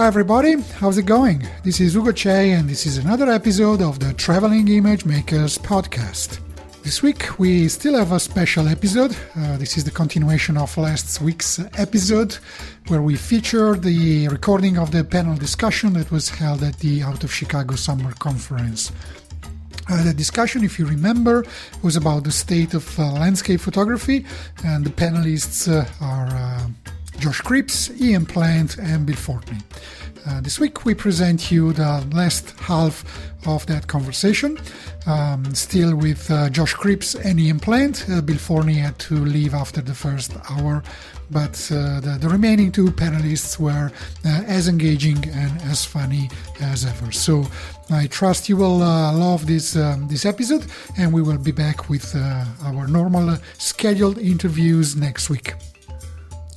Hi everybody, how's it going? This is Ugo Cei and this is another episode of the Traveling Image Makers podcast. This week we still have a special episode. Uh, this is the continuation of last week's episode where we featured the recording of the panel discussion that was held at the Out of Chicago Summer Conference. Uh, the discussion, if you remember, was about the state of uh, landscape photography, and the panelists uh, are uh, Josh Cripps, Ian Plant, and Bill Fortney. Uh, this week we present you the last half of that conversation, um, still with uh, Josh Cripps and Ian Plant. Uh, Bill Fortney had to leave after the first hour, but uh, the, the, remaining two panelists were uh, as engaging and as funny as ever. So I trust you will uh, love this um, this episode, and we will be back with our normal scheduled interviews next week.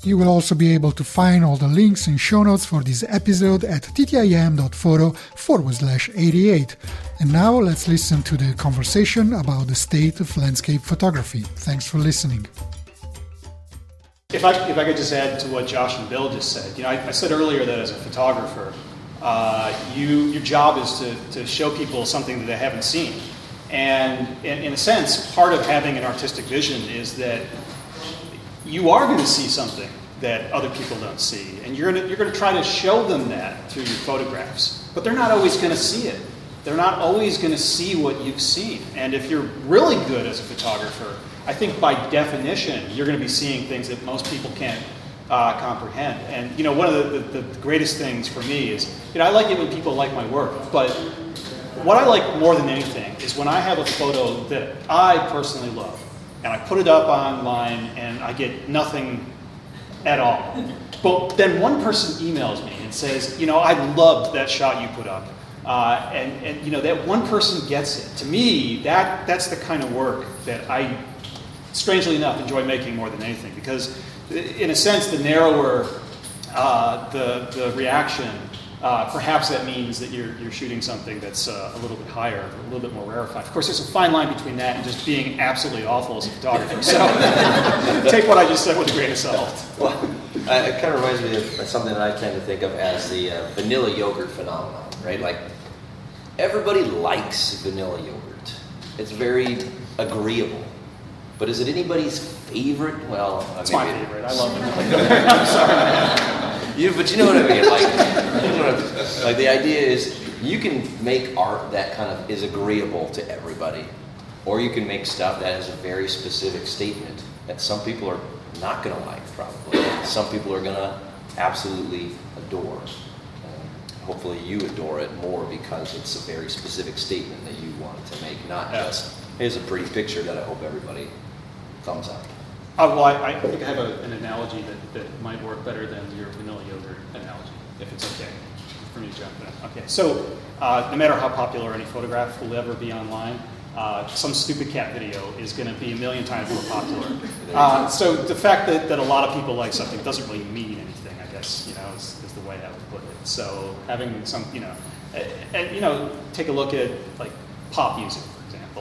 You will also be able to find all the links and show notes for this episode at ttim.photo forward slash 88. And now let's listen to the conversation about the state of landscape photography. Thanks for listening. If I, if I could just add to what Josh and Bill just said, you know, I, I said earlier that as a photographer, uh, you, your job is to, to show people something that they haven't seen. And in, in a sense, part of having an artistic vision is that you are going to see something that other people don't see. And you're going, to, you're going to try to show them that through your photographs. But they're not always going to see it. They're not always going to see what you've seen. And if you're really good as a photographer, I think by definition, you're going to be seeing things that most people can't uh, comprehend. And, you know, one of the, the, the greatest things for me is, you know, I like it when people like my work, but what I like more than anything is when I have a photo that I personally love and I put it up online and I get nothing at all. But then one person emails me and says, you know, I loved that shot you put up. Uh, and, and, you know, that one person gets it. To me, that, that's the kind of work that I, strangely enough, enjoy making more than anything. Because, in a sense, the narrower uh, the, the reaction, uh, perhaps that means that you're, you're shooting something that's uh, a little bit higher, a little bit more rarefied. Of course, there's a fine line between that and just being absolutely awful as a photographer. So take what I just said with a grain of salt. Well, uh, it kind of reminds me of something that I tend to think of as the uh, vanilla yogurt phenomenon, right? Like everybody likes vanilla yogurt. It's very agreeable. But is it anybody's favorite? Well, it's my favorite. I love vanilla yogurt. I'm sorry. You, but you know what I mean. Like, you know like the idea is you can make art that kind of is agreeable to everybody, or you can make stuff that has a very specific statement that some people are not going to like, probably. Some people are going to absolutely adore. And hopefully, you adore it more because it's a very specific statement that you want to make, not just here's a pretty picture that I hope everybody thumbs up. Uh, well, I, I, think I have a, an analogy that, that might work better than your vanilla yogurt analogy, if it's okay for me to jump in. Okay, so uh, no matter how popular any photograph will ever be online, uh, some stupid cat video is going to be a million times more popular. Uh, so the fact that, that a lot of people like something doesn't really mean anything, I guess, you know, is, is the way I would put it. So having some, you know, and, and you know, take a look at like pop music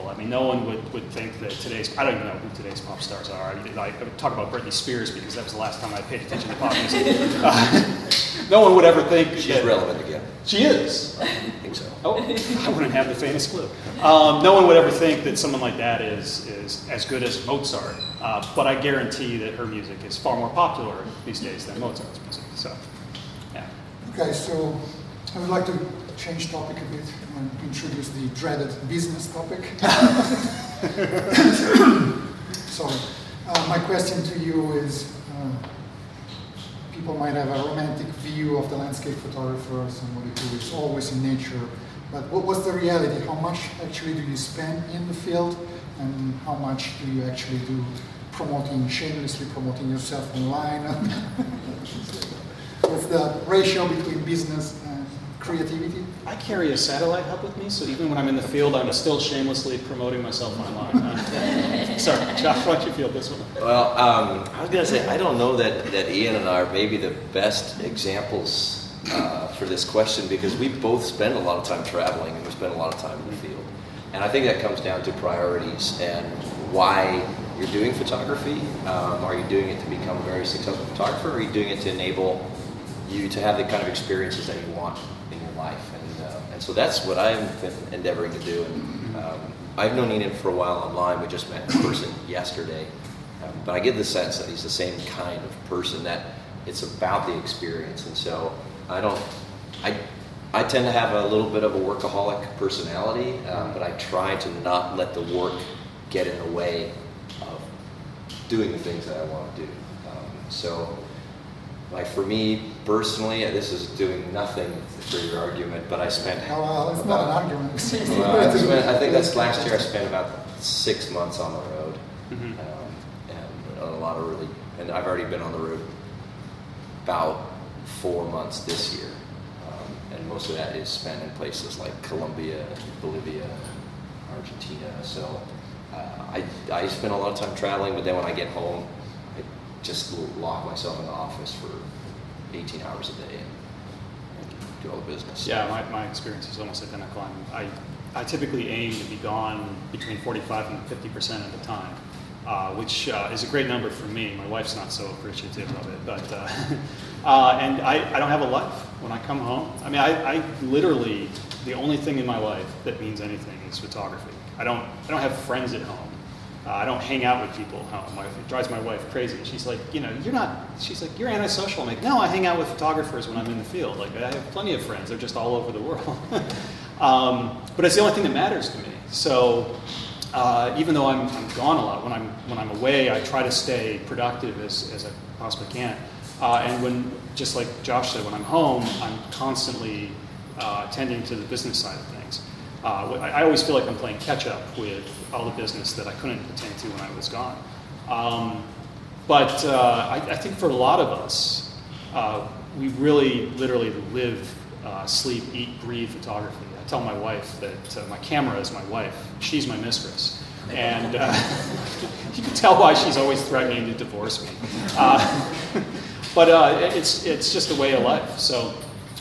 I mean, no one would, would think that today's, I don't even know who today's pop stars are. I, mean, I, I would talk about Britney Spears because that was the last time I paid attention to pop music. Uh, no one would ever think She's that, relevant again. She is. I think so. Oh, I wouldn't have the faintest clue. Um, no one would ever think that someone like that is, is as good as Mozart. Uh, but I guarantee that her music is far more popular these days than Mozart's music. So, yeah. Okay, so I would like to change topic a bit and introduce the dreaded business topic. Sorry. Uh, my question to you is uh, people might have a romantic view of the landscape photographer, somebody who is always in nature. But what was the reality? How much actually do you spend in the field, and how much do you actually do promoting, shamelessly promoting yourself online? What's the ratio between business creativity? I carry a satellite hub with me, so even when I'm in the field, I'm still shamelessly promoting myself online. Sorry, Josh, why don't you field this one? Well, um, I was going to say, I don't know that, that Ian and I are maybe the best examples uh, for this question because we both spend a lot of time traveling and we spend a lot of time in the field. And I think that comes down to priorities and why you're doing photography. Um, are you doing it to become a very successful photographer or are you doing it to enable you to have the kind of experiences that you want in your life? And, uh, and so that's what I've been endeavoring to do. And, um, I've known Ian for a while online. We just met in person yesterday. Um, but I get the sense that he's the same kind of person that it's about the experience. And so I don't, I, I tend to have a little bit of a workaholic personality, um, but I try to not let the work get in the way of doing the things that I want to do. Um, so, like for me personally, this is doing nothing for your argument, but I spent. Oh, well, it's not an argument. Well, I, spent, I think that's last year. I spent about six months on the road, Mhm. um, and a lot of really. And I've already been on the road about four months this year, um, and most of that is spent in places like Colombia, Bolivia, Argentina. So uh, I I spend a lot of time traveling, but then when I get home, I just lock myself in the office for 18 hours a day and do all the business. Yeah, my, my experience is almost identical. I, I typically aim to be gone between 45 and 50 percent of the time, uh, which uh, is a great number for me. My wife's not so appreciative of it, but uh, uh, and I, I don't have a life when I come home. I mean, I, I literally the only thing in my life that means anything is photography. I don't I don't have friends at home. Uh, I don't hang out with people. My, it drives my wife crazy. She's like, you know, you're not. She's like, you're antisocial. I'm like, no, I hang out with photographers when I'm in the field. Like, I have plenty of friends. They're just all over the world. um, but it's the only thing that matters to me. So, uh, even though I'm, I'm gone a lot, when I'm when I'm away, I try to stay productive as, as I possibly can. Uh, and when, just like Josh said, when I'm home, I'm constantly uh, tending to the business side of things. Uh, I, always feel like I'm playing catch up with all the business that I couldn't attend to when I was gone. Um, but uh, I, I think for a lot of us, uh, we really literally live, uh, sleep, eat, breathe photography. I tell my wife that uh, my camera is my wife, she's my mistress. And uh, you can tell why she's always threatening to divorce me. But it's, it's just a way of life. So,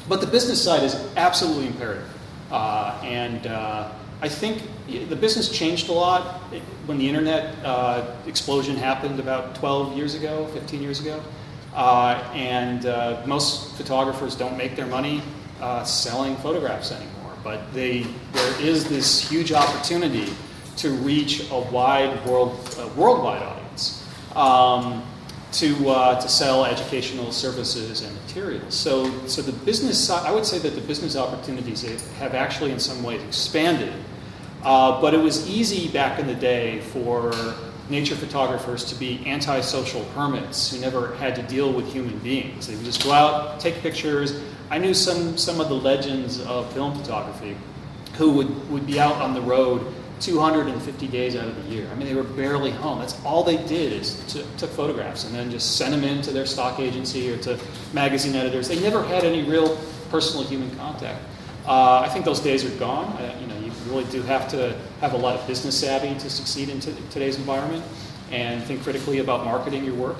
but the business side is absolutely imperative. Uh, and uh, I think the business changed a lot when the internet uh, explosion happened about 12 years ago, 15 years ago. Uh, and uh, most photographers don't make their money uh, selling photographs anymore. But they, there is this huge opportunity to reach a wide world, worldwide audience. Um, to, uh, to sell educational services and materials. So, so the business I would say that the business opportunities have actually in some ways expanded. Uh, but it was easy back in the day for nature photographers to be antisocial hermits who never had to deal with human beings. They would just go out, take pictures. I knew some, some of the legends of film photography who would, would be out on the road 250 days out of the year. I mean, they were barely home. That's all they did is t- took photographs and then just sent them in to their stock agency or to magazine editors. They never had any real personal human contact. Uh, I think those days are gone. Uh, you know, you really do have to have a lot of business savvy to succeed in t- today's environment and think critically about marketing your work.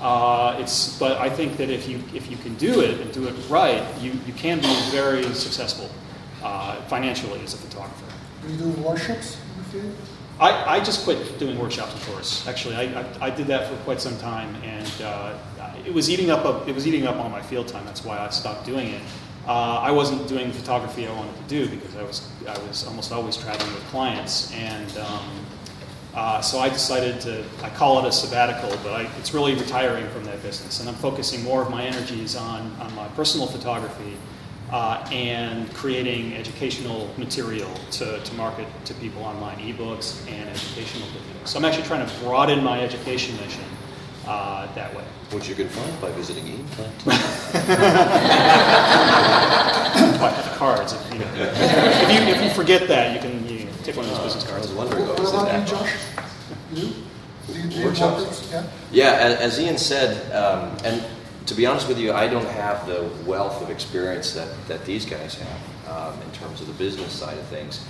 Uh, it's, but I think that if you if you can do it and do it right, you, you can be very successful uh, financially as a photographer. Do you do workshops in the field? I, I just quit doing workshops and tours. Actually, I, I, I did that for quite some time, and uh, it was eating up a, it was eating up all my field time. That's why I stopped doing it. Uh, I wasn't doing the photography I wanted to do because I was I was almost always traveling with clients, and um, uh, so I decided to I call it a sabbatical, but I, it's really retiring from that business, and I'm focusing more of my energies on on my personal photography uh, and creating educational material to, to market to people online, ebooks and educational videos. So I'm actually trying to broaden my education mission uh, that way. Which you can find by visiting Eden cards. If you, if you, if you forget that, you can you take one of those business I cards. was wondering what What was in about you. Josh? You? Do you do Workshops? workshops? Yeah. Yeah, as, as Ian said, um, and to be honest with you, I don't have the wealth of experience that, that these guys have um, in terms of the business side of things.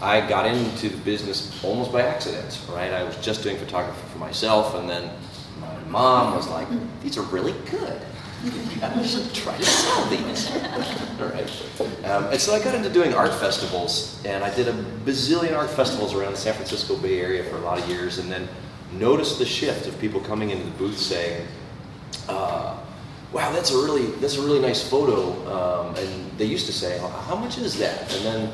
I got into the business almost by accident, right? I was just doing photography for myself, and then my mom was like, "These are really good. You should try to sell these." All right. Um, and so I got into doing art festivals, and I did a bazillion art festivals around the San Francisco Bay Area for a lot of years, and then noticed the shift of people coming into the booth saying, uh, "Wow, that's a really that's a really nice photo." Um, and they used to say, "How much is that?" And then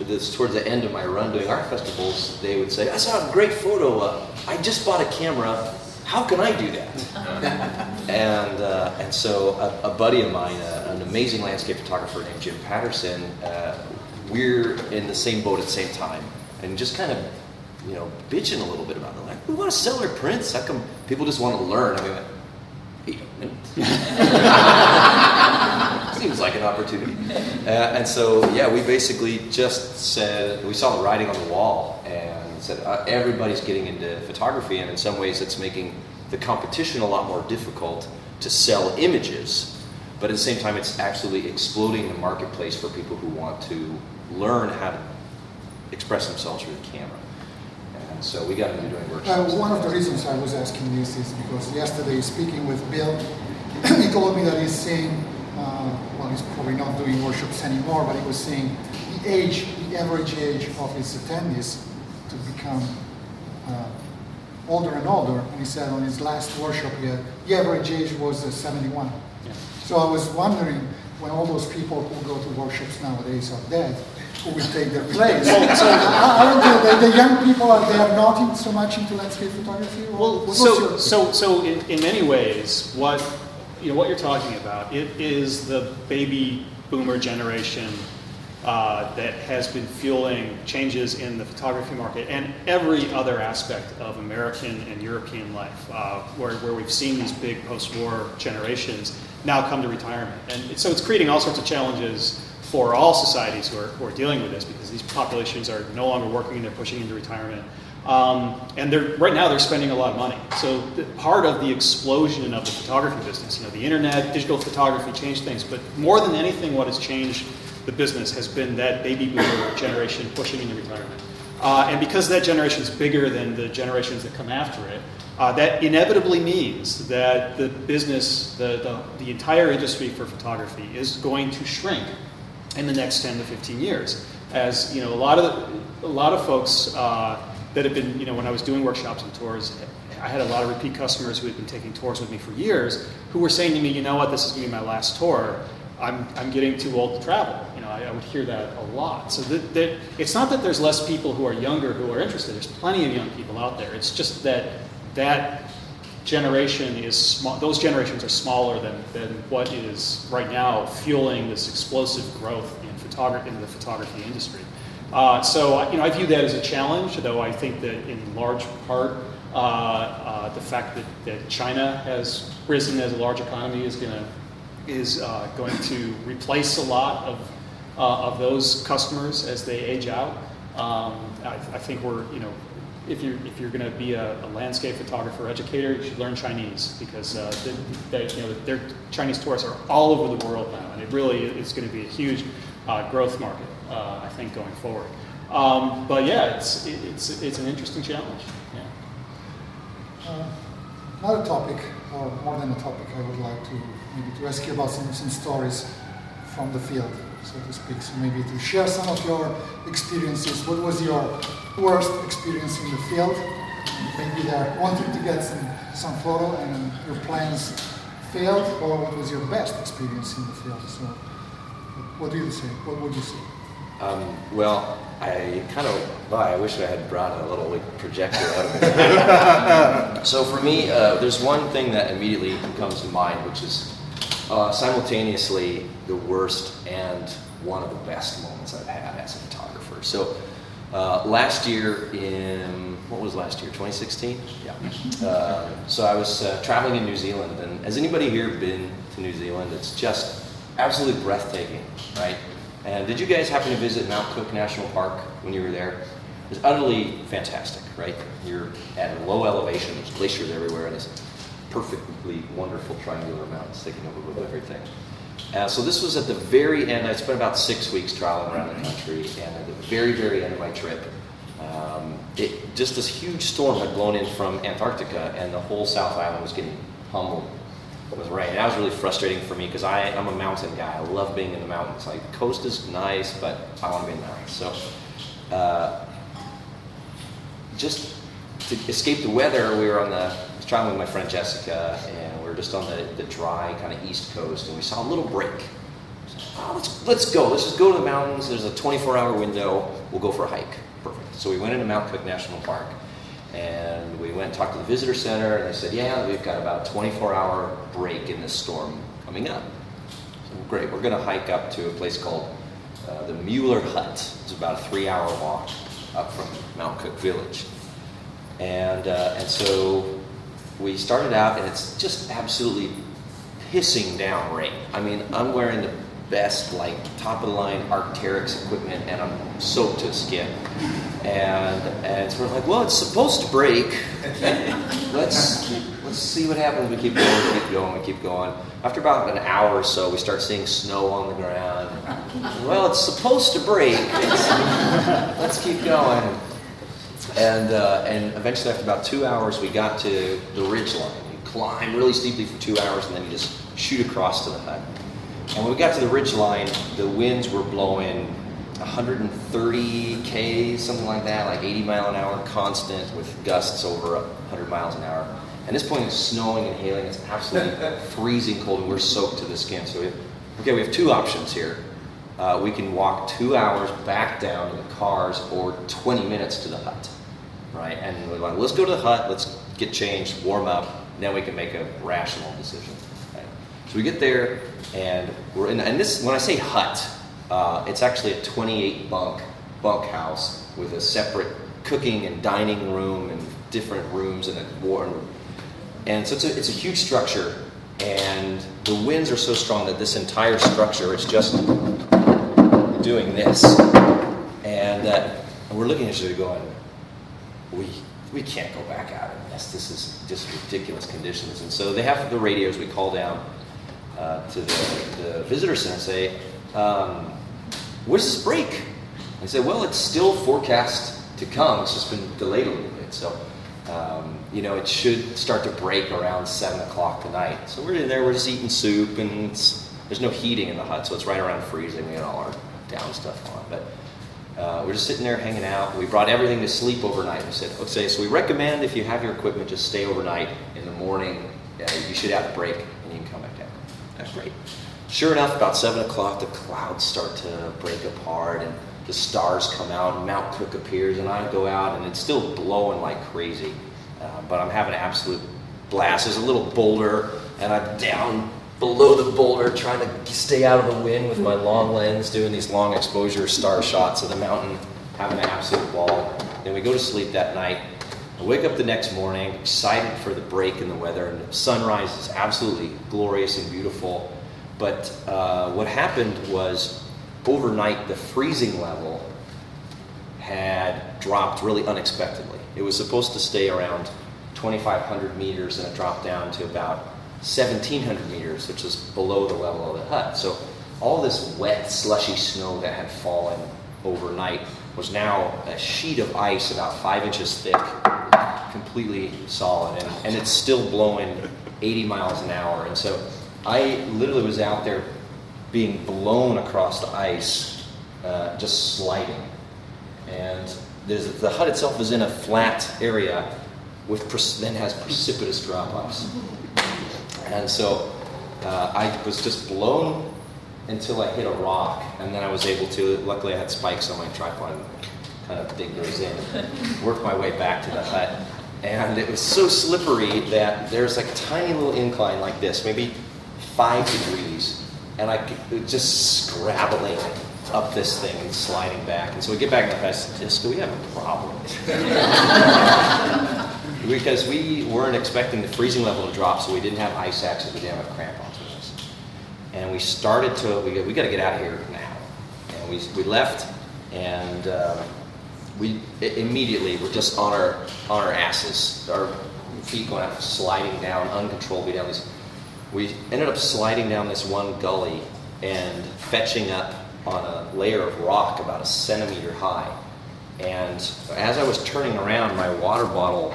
this towards the end of my run doing art festivals, they would say, "I saw a great photo. Uh, I just bought a camera. How can I do that?" and uh, and so a, a, buddy of mine, uh, an amazing landscape photographer named Jim Patterson, uh, we're in the same boat at the same time, and just kind of you know bitching a little bit about it. Like, we want to sell our prints. How come people just want to learn? I mean. Seems like an opportunity. Uh, and so, yeah, we basically just said, we saw the writing on the wall and said, uh, everybody's getting into photography, and in some ways it's making the competition a lot more difficult to sell images. But at the same time, it's actually exploding the marketplace for people who want to learn how to express themselves through the camera. And so we got into doing workshops. Uh, one of the reasons I was asking this is because yesterday, speaking with Bill, he told me that he's seeing, uh, well, he's probably not doing workshops anymore, but he was seeing the age, the average age of his attendees to become uh, older and older. And he said on his last workshop, had, the average age was uh, 71. Yeah. So I was wondering, when all those people who go to workshops nowadays are dead, who will take their place. well, so, aren't the, the, young people are they are not in, so much into landscape photography? Well, so so so in, in many ways, what you know what you're talking about, it is the baby boomer generation uh, that has been fueling changes in the photography market and every other aspect of American and European life, uh, where, where we've seen these big post-war generations now come to retirement. And so it's creating all sorts of challenges for all societies who are, who are dealing with this because these populations are no longer working and they're pushing into retirement. Um, and they're, right now they're spending a lot of money. So the, part of the explosion of the photography business, you know, the internet, digital photography changed things, but more than anything, what has changed the business has been that baby boomer generation pushing into retirement. Uh, and because that generation is bigger than the generations that come after it, uh, that inevitably means that the business, the, the, the entire industry for photography is going to shrink in the next 10 to 15 years. As you know, a lot of the, a lot of folks uh, that have been, you know, when I was doing workshops and tours, I had a lot of repeat customers who had been taking tours with me for years who were saying to me, you know what, this is going to be my last tour. I'm, I'm getting too old to travel. You know, I, I would hear that a lot. So that, that, it's not that there's less people who are younger who are interested. There's plenty of young people out there. It's just that that generation is small, those generations are smaller than, than what is right now fueling this explosive growth in photography in the photography industry. Uh, so you know, I view that as a challenge, though I think that in large part uh, uh, the fact that, that China has risen as a large economy is to is uh, going to replace a lot of uh, of those customers as they age out. Um, I, I think we're you know if you're if you're going to be a, a, landscape photographer educator, you should learn Chinese because uh, they, they, you know their Chinese tourists are all over the world now, and it really is going to be a huge uh, growth market, uh, I think, going forward. Um, but yeah, it's it's it's an interesting challenge. Yeah. Uh, another topic, or more than a topic, I would like to maybe to ask you about some some stories from the field, so to speak. So maybe to share some of your experiences. What was your worst experience in the field? Maybe they're wanting to get some, some photo and your plans failed, or what was your best experience in the field? So, what do you say? What would you say? Um, well, I kind of, well, I wish I had brought a little like, projector out. so for me, uh, there's one thing that immediately comes to mind, which is uh, simultaneously the worst and one of the best moments I've had as a photographer. So uh, last year in what was last year 2016 yeah. Uh, so i was uh, traveling in new zealand and has anybody here been to new zealand? It's just absolutely breathtaking right? And did you guys happen to visit mount cook national park when you were there? It's utterly fantastic right? You're at a low elevation there's glaciers everywhere and it's perfectly wonderful triangular mountains taking over with everything. Uh, so this was at the very end. I spent about six weeks traveling around the country, and at the very, very end of my trip, um, it, just this huge storm had blown in from Antarctica, and the whole South Island was getting pummeled with rain. That was really frustrating for me because I'm a mountain guy. I love being in the mountains. Like the coast is nice, but I want to be in the mountains. So uh, just to escape the weather, we were on the traveling with my friend Jessica, were just on the, the dry kind of east coast, and we saw a little break. Oh, let's, let's go. Let's just go to the mountains. There's a 24-hour window. We'll go for a hike. Perfect. So we went into Mount Cook National Park, and we went and talked to the visitor center, and they said, yeah, we've got about a 24-hour break in this storm coming up. So great. We're going to hike up to a place called uh, the Mueller Hut. It's about a three-hour walk up from Mount Cook Village. And, uh, and so we started out, and it's just absolutely pissing down rain. I mean, I'm wearing the best, like top of the line Arc'teryx equipment, and I'm soaked to the skin. And and so we're like, well, it's supposed to break. let's let's see what happens. We keep going, we keep going, we keep going. After about an hour or so, we start seeing snow on the ground. Well, it's supposed to break. It's, let's keep going. And, uh, and eventually, after about two hours, we got to the ridge line. You climb really steeply for two hours, and then you just shoot across to the hut. And when we got to the ridge line, the winds were blowing 130 k, something like that, like 80 mile an hour, constant, with gusts over 100 miles an hour. And this point, it's snowing and hailing. It's absolutely freezing cold, and we're soaked to the skin. So, we have, okay, we have two options here. Uh, we can walk two hours back down to the cars, or 20 minutes to the hut right? And we're like, let's go to the hut, let's get changed, warm up, then we can make a rational decision. Right? So we get there, and we're in, and this, when I say hut, uh, it's actually a 28 bunk bunkhouse with a separate cooking and dining room and different rooms and a warm room. And so it's a, it's a huge structure, and the winds are so strong that this entire structure is just doing this. And uh, we're looking at each other going, we we can't go back out in this. This is just ridiculous conditions. And so they have the radios. We call down uh, to the, the visitor center and say, um, "Where's this break?" They say, "Well, it's still forecast to come. It's just been delayed a little bit. So." Um, you know, it should start to break around 7 o'clock tonight. So we're in there, we're just eating soup, and there's no heating in the hut, so it's right around freezing. We got all our down stuff on. But uh, we're just sitting there hanging out. We brought everything to sleep overnight. We said, okay, so we recommend if you have your equipment, just stay overnight. In the morning, uh, you should have a break and you can come back down. That's great. Sure enough, about 7 o'clock, the clouds start to break apart and the stars come out and Mount Cook appears and I go out and it's still blowing like crazy. Uh, but I'm having an absolute blast. There's a little boulder and I'm down below the boulder, trying to stay out of the wind with my long lens, doing these long exposure star shots of the mountain, having an absolute ball. Then we go to sleep that night. I wake up the next morning, excited for the break in the weather, and sunrise is absolutely glorious and beautiful. But uh, what happened was overnight, the freezing level had dropped really unexpectedly. It was supposed to stay around 2,500 meters, and it dropped down to about 1,700 meters, which is below the level of the hut. So all this wet, slushy snow that had fallen overnight was now a sheet of ice about five inches thick, completely solid, and, and it's still blowing 80 miles an hour. And so I literally was out there being blown across the ice, uh, just sliding. And the hut itself is in a flat area with then has precipitous drop-offs. And so uh, I was just blown until I hit a rock, and then I was able to. Luckily, I had spikes on my tripod, kind of dig those in, work my way back to the hut. And it was so slippery that there's like a tiny little incline like this, maybe five degrees, and I just scrabbling up this thing and sliding back. And so we get back in the hut, Disco, we have a problem. because we weren't expecting the freezing level to drop, so we didn't have ice axes, we didn't have crampons with us. And we started to, we, we got to get out of here now. And we, we left, and um, we immediately were just on our, on our asses. Our feet going out, sliding down uncontrollably down these. We ended up sliding down this one gully and fetching up on a layer of rock about a centimeter high. And as I was turning around, my water bottle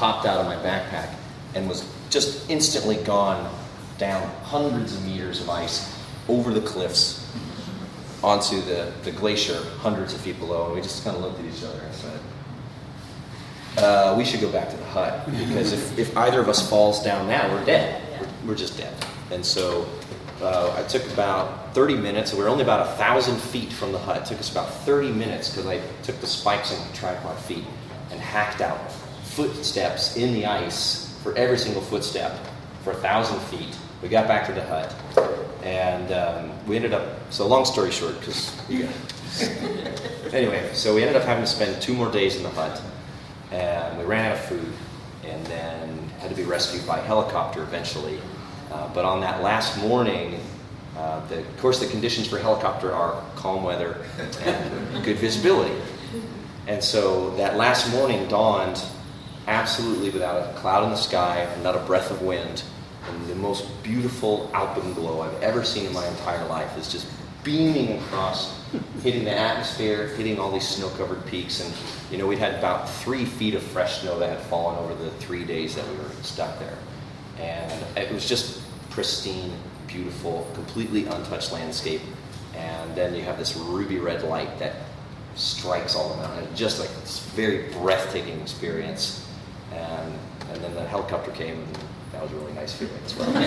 popped out of my backpack and was just instantly gone down hundreds of meters of ice over the cliffs onto the, the glacier hundreds of feet below. And we just kind of looked at each other and said, uh, we should go back to the hut because if, if either of us falls down now, we're dead. We're, we're just dead. And so uh, I took about 30 minutes. We were only about a thousand feet from the hut. It took us about 30 minutes because I took the spikes and the tripod feet and hacked out footsteps in the ice for every single footstep for a thousand feet. We got back to the hut and um, we ended up. So long story short, because anyway, so we ended up having to spend two more days in the hut and we ran out of food and then had to be rescued by helicopter eventually. Uh, but on that last morning, uh, the, of course, the conditions for helicopter are calm weather and good visibility. And so that last morning dawned absolutely without a cloud in the sky, not a breath of wind, and the most beautiful alpenglow I've ever seen in my entire life is just beaming across, hitting the atmosphere, hitting all these snow-covered peaks, and you know we'd had about three feet of fresh snow that had fallen over the three days that we were stuck there, and it was just pristine, beautiful, completely untouched landscape, and then you have this ruby red light that strikes all around, and just like this very breathtaking experience, and and then the helicopter came. And, that was a really nice feeling as well. and,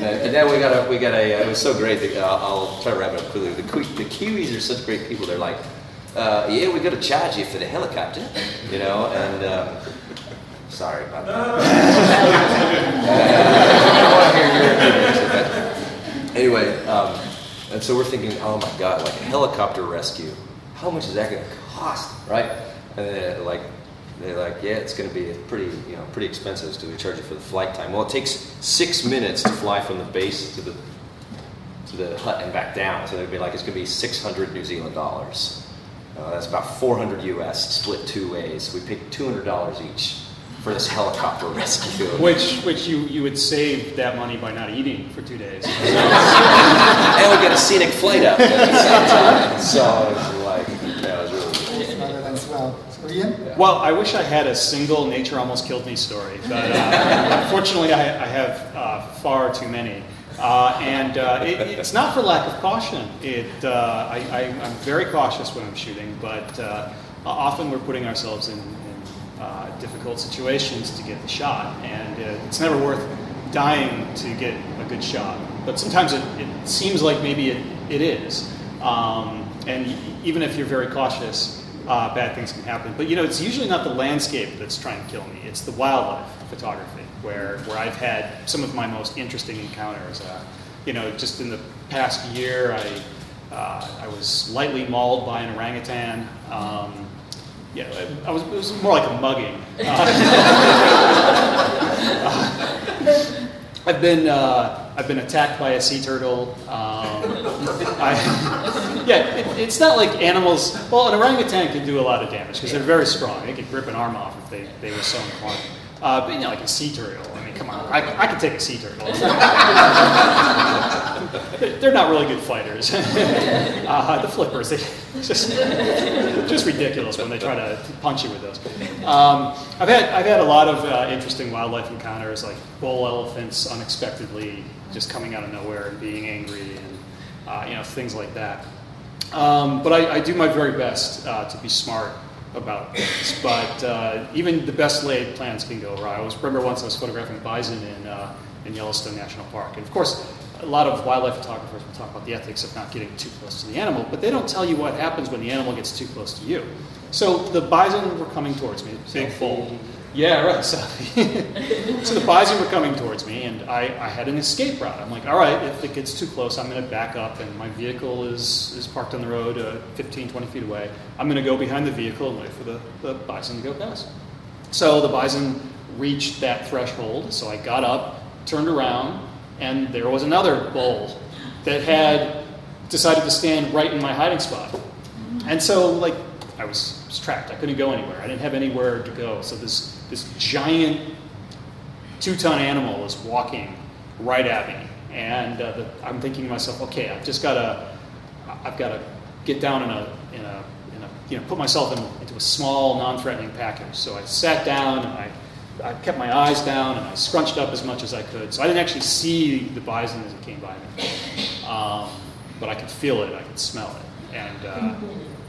then, and, then, we got a, we got a, it was so great. That, uh, I'll try to wrap it up quickly. The, the Kiwis are such great people. They're like, uh, yeah, we got to charge you for the helicopter, you know, and um, sorry about that. anyway, um, and so we're thinking, oh my God, like a helicopter rescue. How much is that going to cost, right? And then like they're like, yeah, it's going to be pretty, you know, pretty expensive. So we charge you for the flight time. Well, it takes six minutes to fly from the base to the to the hut and back down. So they'd be like, it's going to be 600 New Zealand dollars. Uh, that's about 400 US, split two ways. We paid $200 each for this helicopter rescue. Which, which you, you would save that money by not eating for two days. and we get a scenic flight up at the same time. So well, I wish I had a single nature almost killed me story, but uh, unfortunately I, I have uh, far too many. Uh, and uh, it, it's not for lack of caution. It, uh, I, am very cautious when I'm shooting, but uh, often we're putting ourselves in, in difficult situations to get the shot, and it's never worth dying to get a good shot. But sometimes it, it seems like maybe it, it is. Um, and even if you're very cautious, uh, bad things can happen. But you know, it's usually not the landscape that's trying to kill me. It's the wildlife photography, where where I've had some of my most interesting encounters. Uh, you know, just in the past year, I uh, I was lightly mauled by an orangutan. Um, yeah, I was, it was more like a mugging. Uh, I've been uh, I've been attacked by a sea turtle. Um, I, yeah, it's not like animals. Well, an orangutan can do a lot of damage because they're very strong. They could rip an arm off if they, they were so inclined. Uh, but you know, like a sea turtle. I mean, come on, I, I could take a sea turtle. They're not really good fighters. uh, the flippers, they just just ridiculous when they try to punch you with those. Um, I've had I've had a lot of uh, interesting wildlife encounters, like bull elephants unexpectedly just coming out of nowhere and being angry, and uh, you know things like that. Um, but I, I, do my very best uh, to be smart about things. But uh, even the best laid plans can go awry. I was remember once I was photographing bison in uh, in Yellowstone National Park, and of course, a lot of wildlife photographers will talk about the ethics of not getting too close to the animal, but they don't tell you what happens when the animal gets too close to you. So the bison were coming towards me, big bull. Yeah, right. So, so the bison were coming towards me, and I, I had an escape route. I'm like, all right, if it gets too close, I'm going to back up, and my vehicle is, is parked on the road uh, 15, 20 feet away. I'm going to go behind the vehicle and wait for the, the bison to go past. So the bison reached that threshold, so I got up, turned around, and there was another bull that had decided to stand right in my hiding spot. And so, like, I was, was trapped. I couldn't go anywhere. I didn't have anywhere to go. So this this giant two ton animal is walking right at me, and uh, the, I'm thinking to myself, okay, I've just got to I've got to get down in a in a in a you know put myself in, into a small non-threatening package. So I sat down and I. I kept my eyes down and I scrunched up as much as I could. So I didn't actually see the bison as it came by me, um, but I could feel it, I could smell it, and uh,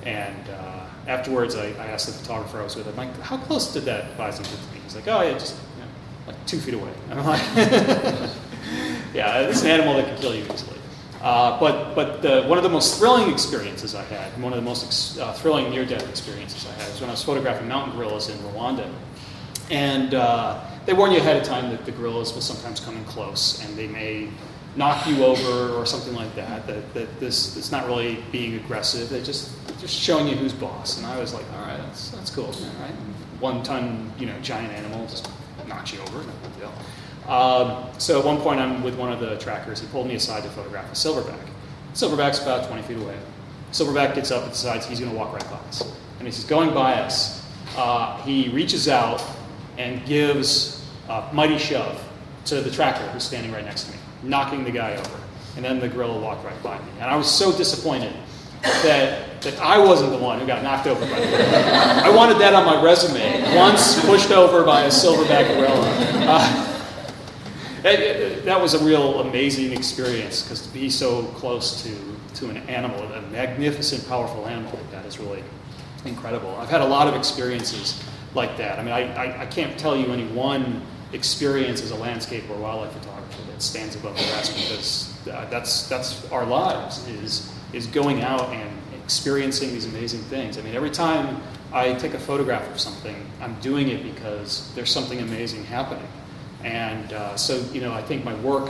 and uh, afterwards I, I, asked the photographer I was with, I'm like, how close did that bison get to me? He's like, oh yeah, just you know, like two feet away. And I'm like, yeah, it's an animal that can kill you easily. Uh, but but the, one of the most thrilling experiences I had, one of the most ex- uh, thrilling near-death experiences I had, was when I was photographing mountain gorillas in Rwanda. And uh, they warn you ahead of time that the gorillas will sometimes come in close and they may knock you over or something like that. That, that this it's not really being aggressive. They're just just showing you who's boss. And I was like, all right, that's that's cool, all right. One ton, you know, giant animal just knocks you over, no big deal. Um, so at one point, I'm with one of the trackers. He pulled me aside to photograph a silverback. Silverback's about 20 feet away. Silverback gets up and decides he's going to walk right by us. And he's going by us, uh, he reaches out and gives a mighty shove to the tracker who's standing right next to me, knocking the guy over. And then the gorilla walked right by me. And I was so disappointed that, that I wasn't the one who got knocked over by the gorilla. I wanted that on my resume. Once pushed over by a silverback gorilla. Uh, that was a real amazing experience because to be so close to, to an animal, a magnificent, powerful animal like that is really incredible. I've had a lot of experiences like that. I mean, I, I, I, can't tell you any one experience as a landscape or wildlife photographer that stands above the rest because uh, that's, that's our lives is, is going out and experiencing these amazing things. I mean, every time I take a photograph of something, I'm doing it because there's something amazing happening. And uh, so, you know, I think my work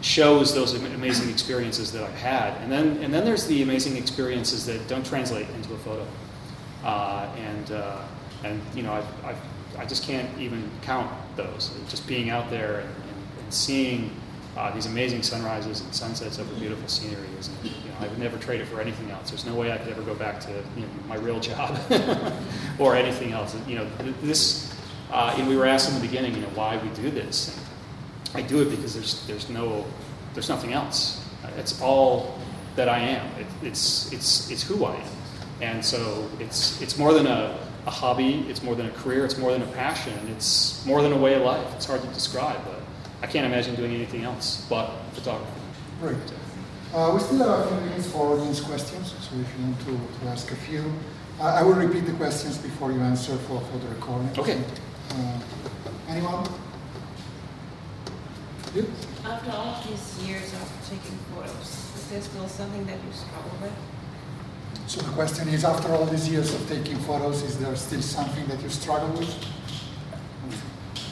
shows those amazing experiences that I've had. And then, and then there's the amazing experiences that don't translate into a photo. Uh, and uh, and you know, I've, I've, i just can't even count those. Just being out there and, and, seeing uh, these amazing sunrises and sunsets over beautiful scenery is, you know, I would never trade it for anything else. There's no way I could ever go back to you know, my real job or anything else. You know, this. Uh, and we were asked in the beginning, you know, why we do this. And I do it because there's there's no there's nothing else. It's all that I am. It, it's it's it's who I am. And so it's it's more than a a hobby, it's more than a career, it's more than a passion, it's more than a way of life. It's hard to describe, but I can't imagine doing anything else but photography. Great. Uh, we still have a few minutes for audience questions, so if you want to, to ask a few. Uh, I will repeat the questions before you answer for, for the recording. Okay. Uh, anyone? You? After all these years of taking photos, is there still something that you struggle with? So the question is, after all these years of taking photos, is there still something that you struggle with?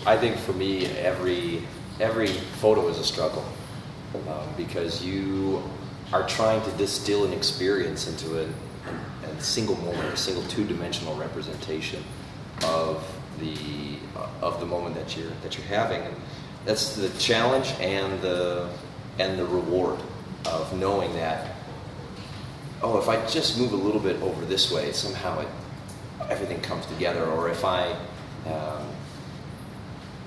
I think for me, every every photo is a struggle um, because you are trying to distill an experience into a, a single moment, a single two-dimensional representation of the uh, of the moment that you're that you're having. And that's the challenge and the and the reward of knowing that oh, if I just move a little bit over this way, somehow it, everything comes together. Or if I, um,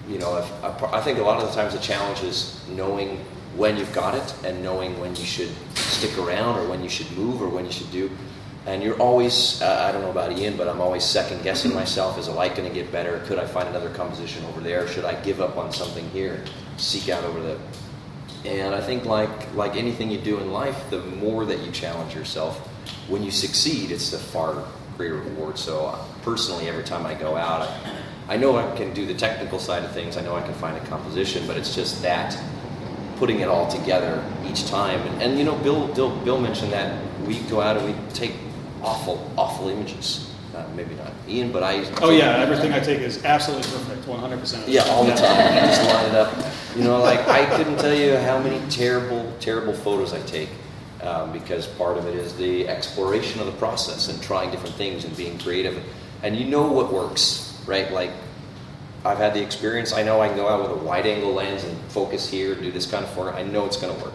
you know, if, I think a lot of the times the challenge is knowing when you've got it and knowing when you should stick around or when you should move or when you should do. And you're always, uh, I don't know about Ian, but I'm always second guessing myself. Is the light going to get better? Could I find another composition over there? Should I give up on something here? Seek out over the and I think like like anything you do in life, the more that you challenge yourself, when you succeed, it's a far greater reward. So uh, personally, every time I go out, I, I know I can do the technical side of things. I know I can find a composition, but it's just that putting it all together each time. And, and you know, Bill, Bill Bill mentioned that we go out and we take awful awful images uh, maybe not Ian, but I. Oh yeah, everything I take is absolutely perfect, 100. percent Yeah, all the time. You just line it up. You know, like I couldn't tell you how many terrible, terrible photos I take. Um, because part of it is the exploration of the process and trying different things and being creative. And you know what works, right? Like I've had the experience. I know I can go out with a wide angle lens and focus here and do this kind of photo. I know it's going to work.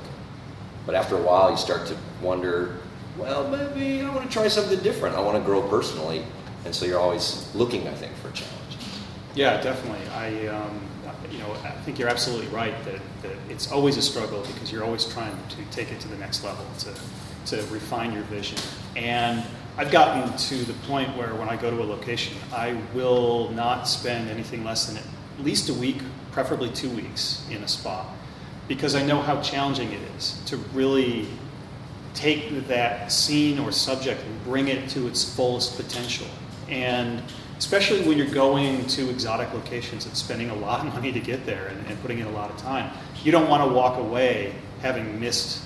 But after a while, you start to wonder well, maybe I want to try something different. I want to grow personally, and so you're always looking, I think, for a challenge. Yeah, definitely. I, um, you know, I think you're absolutely right that, that it's always a struggle because you're always trying to take it to the next level, to, to refine your vision. And I've gotten to the point where when I go to a location, I will not spend anything less than at least a week, preferably two weeks, in a spot because I know how challenging it is to really take that scene or subject and bring it to its fullest potential. And especially when you're going to exotic locations and spending a lot of money to get there and, and putting in a lot of time, you don't want to walk away having missed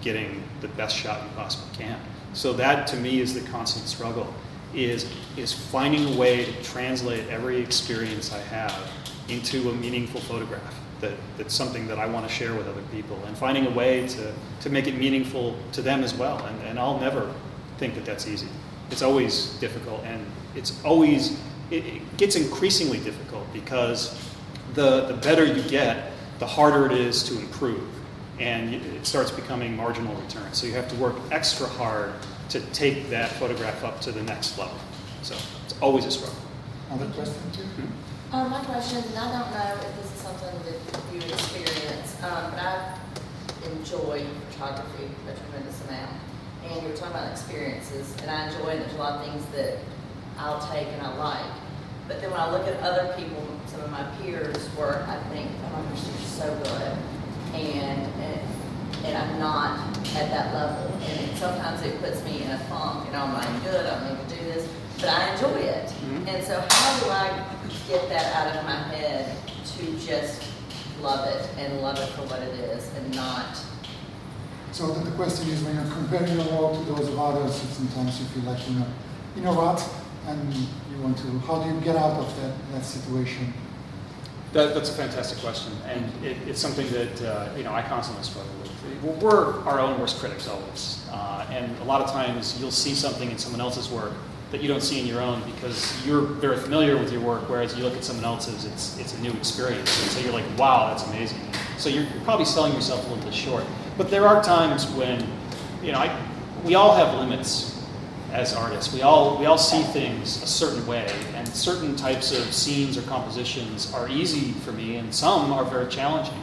getting the best shot you possibly can. So that to me is the constant struggle is is finding a way to translate every experience I have into a meaningful photograph that, that's something that I want to share with other people and finding a way to, to make it meaningful to them as well. And, and I'll never think that that's easy. It's always difficult and it's always, it, it gets increasingly difficult because the, the better you get, the harder it is to improve. And it starts becoming marginal return. So you have to work extra hard to take that photograph up to the next level. So it's always a struggle. Other question too? Um, my question, and I don't know if this is something that you experience, um, but I enjoy photography a tremendous amount. And you were talking about experiences, and I enjoy, and there's a lot of things that I'll take and I like. But then when I look at other people, some of my peers' work, I think, oh my gosh, they're so good. And, and, and I'm not at that level. And it, sometimes it puts me in a funk, and I'm like, good, I don't need to do this, but I enjoy it. Mhm. And so how do I get that out of my head to just love it and love it for what it is and not, So the question is when you're comparing your work to those of others, sometimes you feel like you know, you know what, and you want to. How do you get out of that, that situation? That, that's a fantastic question, and it, it's something that uh, you know I constantly struggle with. We're our own worst critics always, uh, and a lot of times you'll see something in someone else's work that you don't see in your own because you're very familiar with your work, whereas you look at someone else's, it's it's a new experience, and so you're like, wow, that's amazing. So you're, probably selling yourself a little bit short. But there are times when, you know, I, we all have limits as artists. We all we all see things a certain way, and certain types of scenes or compositions are easy for me, and some are very challenging.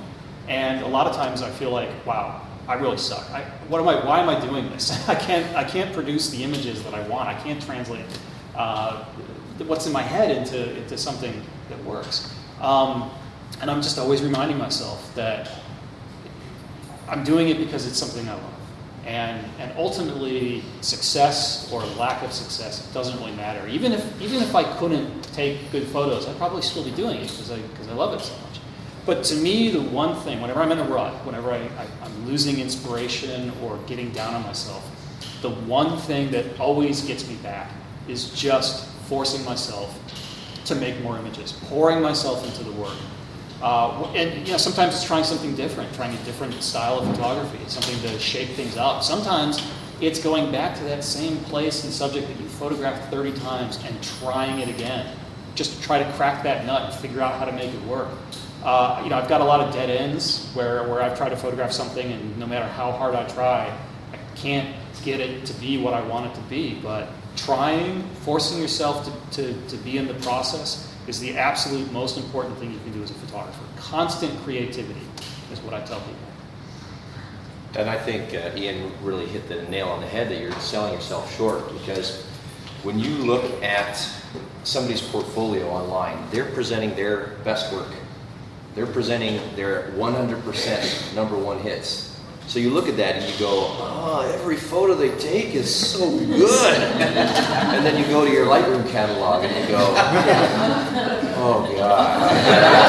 And a lot of times I feel like, wow, I really suck. I, what am I? Why am I doing this? I can't I can't produce the images that I want. I can't translate uh, what's in my head into into something that works. Um, and I'm just always reminding myself that I'm doing it because it's something I love. And, and ultimately, success or lack of success, doesn't really matter. Even if, even if I couldn't take good photos, I'd probably still be doing it because I, because I love it so much. But to me, the one thing, whenever I'm in a rut, whenever I, I, I'm losing inspiration or getting down on myself, the one thing that always gets me back is just forcing myself to make more images, pouring myself into the work. Uh, and you know, sometimes it's trying something different, trying a different style of photography, something to shake things up. Sometimes it's going back to that same place and subject that you photographed 30 times and trying it again, just to try to crack that nut and figure out how to make it work. Uh, you know, I've got a lot of dead ends where, where I've tried to photograph something, and no matter how hard I try, I can't get it to be what I want it to be. But trying, forcing yourself to, to, to be in the process is the absolute most important thing you can do as a photographer. Constant creativity is what I tell people. And I think uh, Ian really hit the nail on the head that you're selling yourself short because when you look at somebody's portfolio online, they're presenting their best work. They're presenting their 100% number one hits. So you look at that and you go, oh, every photo they take is so good. and then you go to your Lightroom catalog and you go, oh God.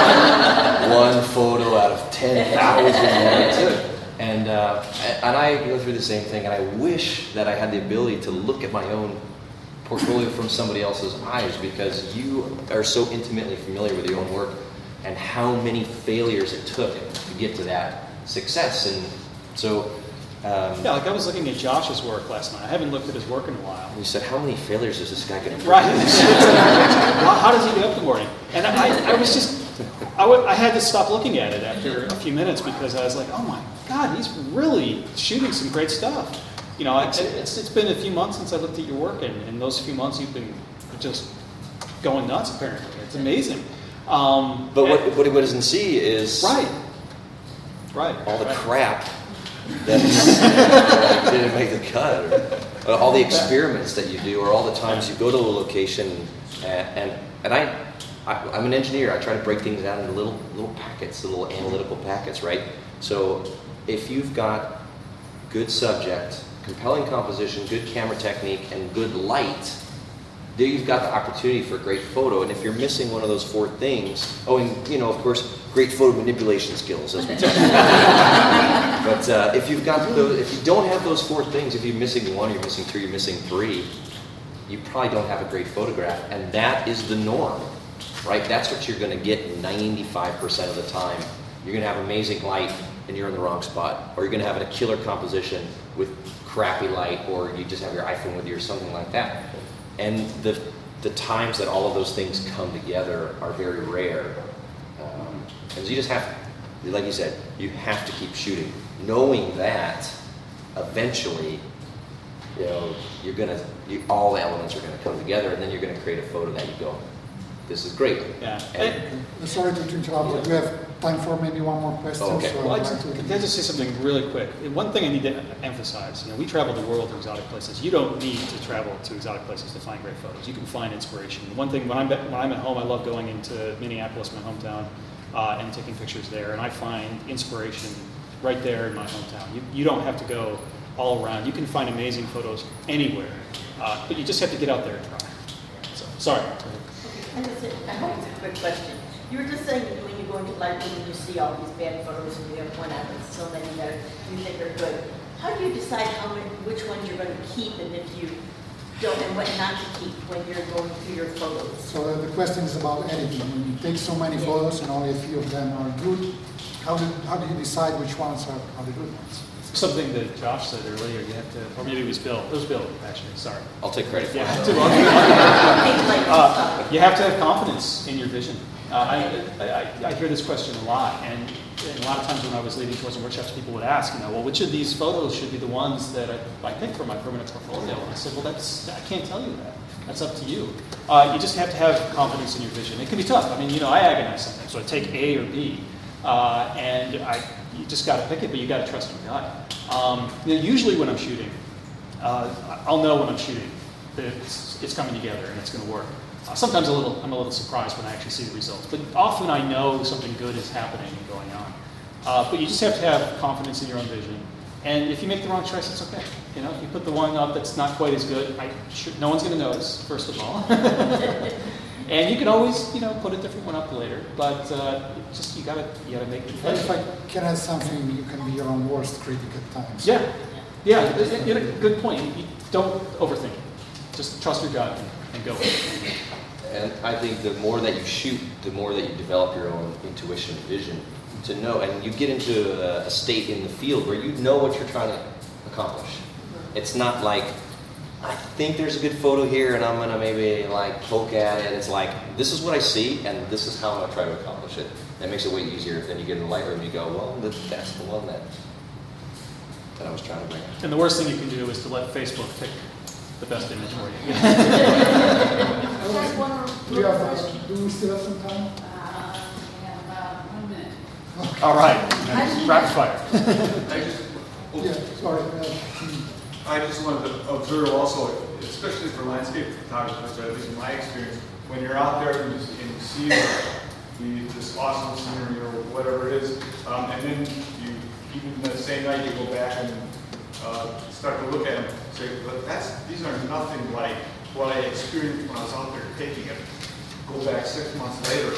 One photo out of 10,000 that I took. And, uh, and I go through the same thing, and I wish that I had the ability to look at my own portfolio from somebody else's eyes because you are so intimately familiar with your own work and how many failures it took to get to that success. And so, um, Yeah, like I was looking at Josh's work last night. I haven't looked at his work in a while. you said, how many failures is this guy going to Right. how, how does he get up in the morning? And I, I was just, I, w- I had to stop looking at it after a few minutes because I was like, oh my God, he's really shooting some great stuff. you know, it's, it's, it's been a few months since I looked at your work, and in those few months, you've been just going nuts. Apparently, it's amazing. Um, But what, what he doesn't see is right, right, all the right. crap that uh, didn't make the cut, or, all the experiments that you do, or all the times you go to a location and and, and I, I I'm an engineer. I try to break things down into little little packets, little analytical packets, right? So if you've got good subject, compelling composition, good camera technique, and good light, there you've got the opportunity for a great photo. And if you're missing one of those four things, oh, and you know, of course, great photo manipulation skills, as we talked about. But uh, if you've got those, if you don't have those four things, if you're missing one, you're missing two, you're missing three, you probably don't have a great photograph, and that is the norm, right? That's what you're going to get 95% of the time. You're going to have amazing light, and you're in the wrong spot, or you're going to have a killer composition with crappy light, or you just have your iPhone with you, or something like that. And the the times that all of those things come together are very rare. And you just have, like you said, you have to keep shooting, knowing that eventually, you know, you're gonna, you, all the elements are gonna come together, and then you're gonna create a photo that you go, this is great. Yeah. And- Sorry to to interrupt, but we have time for maybe one more question. Okay. so Well, I'd I just, to- can I just say something really quick? One thing I need to emphasize, you know, we travel the world to exotic places. You don't need to travel to exotic places to find great photos. You can find inspiration. One thing, when I'm, when I'm at home, I love going into Minneapolis, my hometown, uh, and taking pictures there, and I find inspiration right there in my hometown. You, you don't have to go all around. You can find amazing photos anywhere, uh, but you just have to get out there and try. So, sorry. I just, I hope it's a quick question. You were just saying that when you go into Lightroom and you see all these bad photos and you have one out of so many that you think are good, how do you decide how many, which ones you're going to keep and if you don't, and what not to keep when you're going through your photos? So uh, the question is about editing. When you take so many photos and only a few of them are good, how do, how do you decide which ones are, are the good ones? Something that Josh said earlier, you have to, or maybe it was Bill. It was Bill, actually. Sorry. I'll take credit for You it. have to, uh, you have to have confidence in your vision. Uh, I, I, I hear this question a lot, and, and a lot of times when I was leading tours and workshops, people would ask, you know, well, which of these photos should be the ones that I, I pick for my permanent portfolio? And I said, well, that's I can't tell you that. That's up to you. Uh, you just have to have confidence in your vision. It can be tough. I mean, you know, I agonize sometimes, so I take A or B, uh, and I, you just got to pick it, but you got to trust your gut. Um, you know, usually when I'm shooting, uh, I'll know when I'm shooting that it's, it's coming together and it's going to work. Uh, sometimes a little, I'm a little surprised when I actually see the results, but often I know something good is happening and going on. Uh, but you just have to have confidence in your own vision. And if you make the wrong choice, it's okay. You know, if you put the one up that's not quite as good, I should, no one's going to notice, first of all. and you can always, you know, put a different one up later. But uh, just you gotta, you gotta make the But if. I can add something, you can be your own worst critic at times. Yeah, yeah, it- it- it- good point. You- you don't overthink it. Just trust your gut and, and go. with it. And I think the more that you shoot, the more that you develop your own intuition, and vision to know, and you get into a, a state in the field where you know what you're trying to accomplish. It's not like I think there's a good photo here, and I'm gonna maybe like poke at it. It's like this is what I see, and this is how I'm gonna try to accomplish it. That makes it way easier. Then you get in the Lightroom, and you go, well, that's the one that that I was trying to bring. And the worst thing you can do is to let Facebook pick the best image for you. Just one more Do, you have, do we still have some time? Uh, we have about one minute. All right, rapid fire. I just, Yeah, sorry. uh, I just wanted to observe also, especially for landscape photographers, but at least in my experience, when you're out there and you, and you see the, this awesome scenery or whatever it is, um, and then you, even the same night, you go back and uh, start to look at them, say, but that's, these are nothing like what I experienced when I was out there taking it. Go back six months later,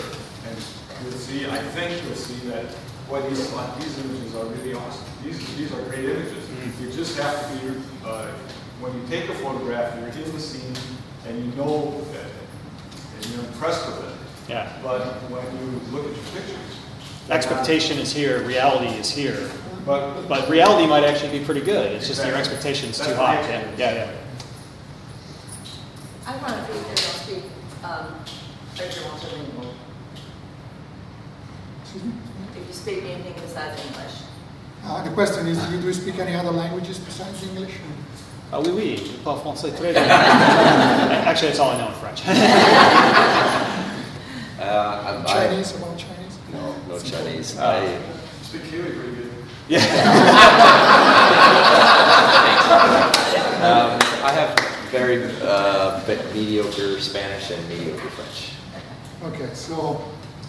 and you'll see, I think you'll see that, boy, these, these images are really awesome. These, these are great images. You just have to be, uh, when you take a photograph, you're in the scene, and you know that, and you're impressed with it. Yeah. But when you look at your pictures. Expectation is here, reality is here. But, But reality might actually be pretty good. It's just your Exactly. expectation's too high. Yeah, yeah, yeah. I want to be here, I'll speak, um, If you speak anything besides English. Uh, the question is, do you, do you speak any other languages besides English? Uh, oui, oui, je parle français très bien. Actually, that's all I know in French. Uh, I'm- I- Chinese, about Chinese? No, no Chinese. Uh, I, Speak Kiwi pretty good. um, I have very uh, mediocre Spanish and mediocre French. Okay, so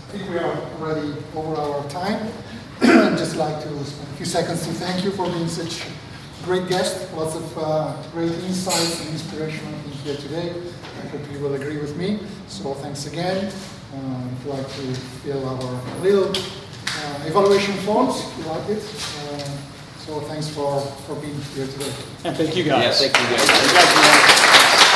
I think we are already over our time. I'd just like to spend a few seconds to thank you for being such a great guest. Lots of uh, great insights and inspiration I here today. I hope you will agree with me. So thanks again. Uh, I'd like to fill our little uh, evaluation forms if you like it. Uh, so thanks for, for being here today. And thank you guys. Yeah, thank you guys. You guys are-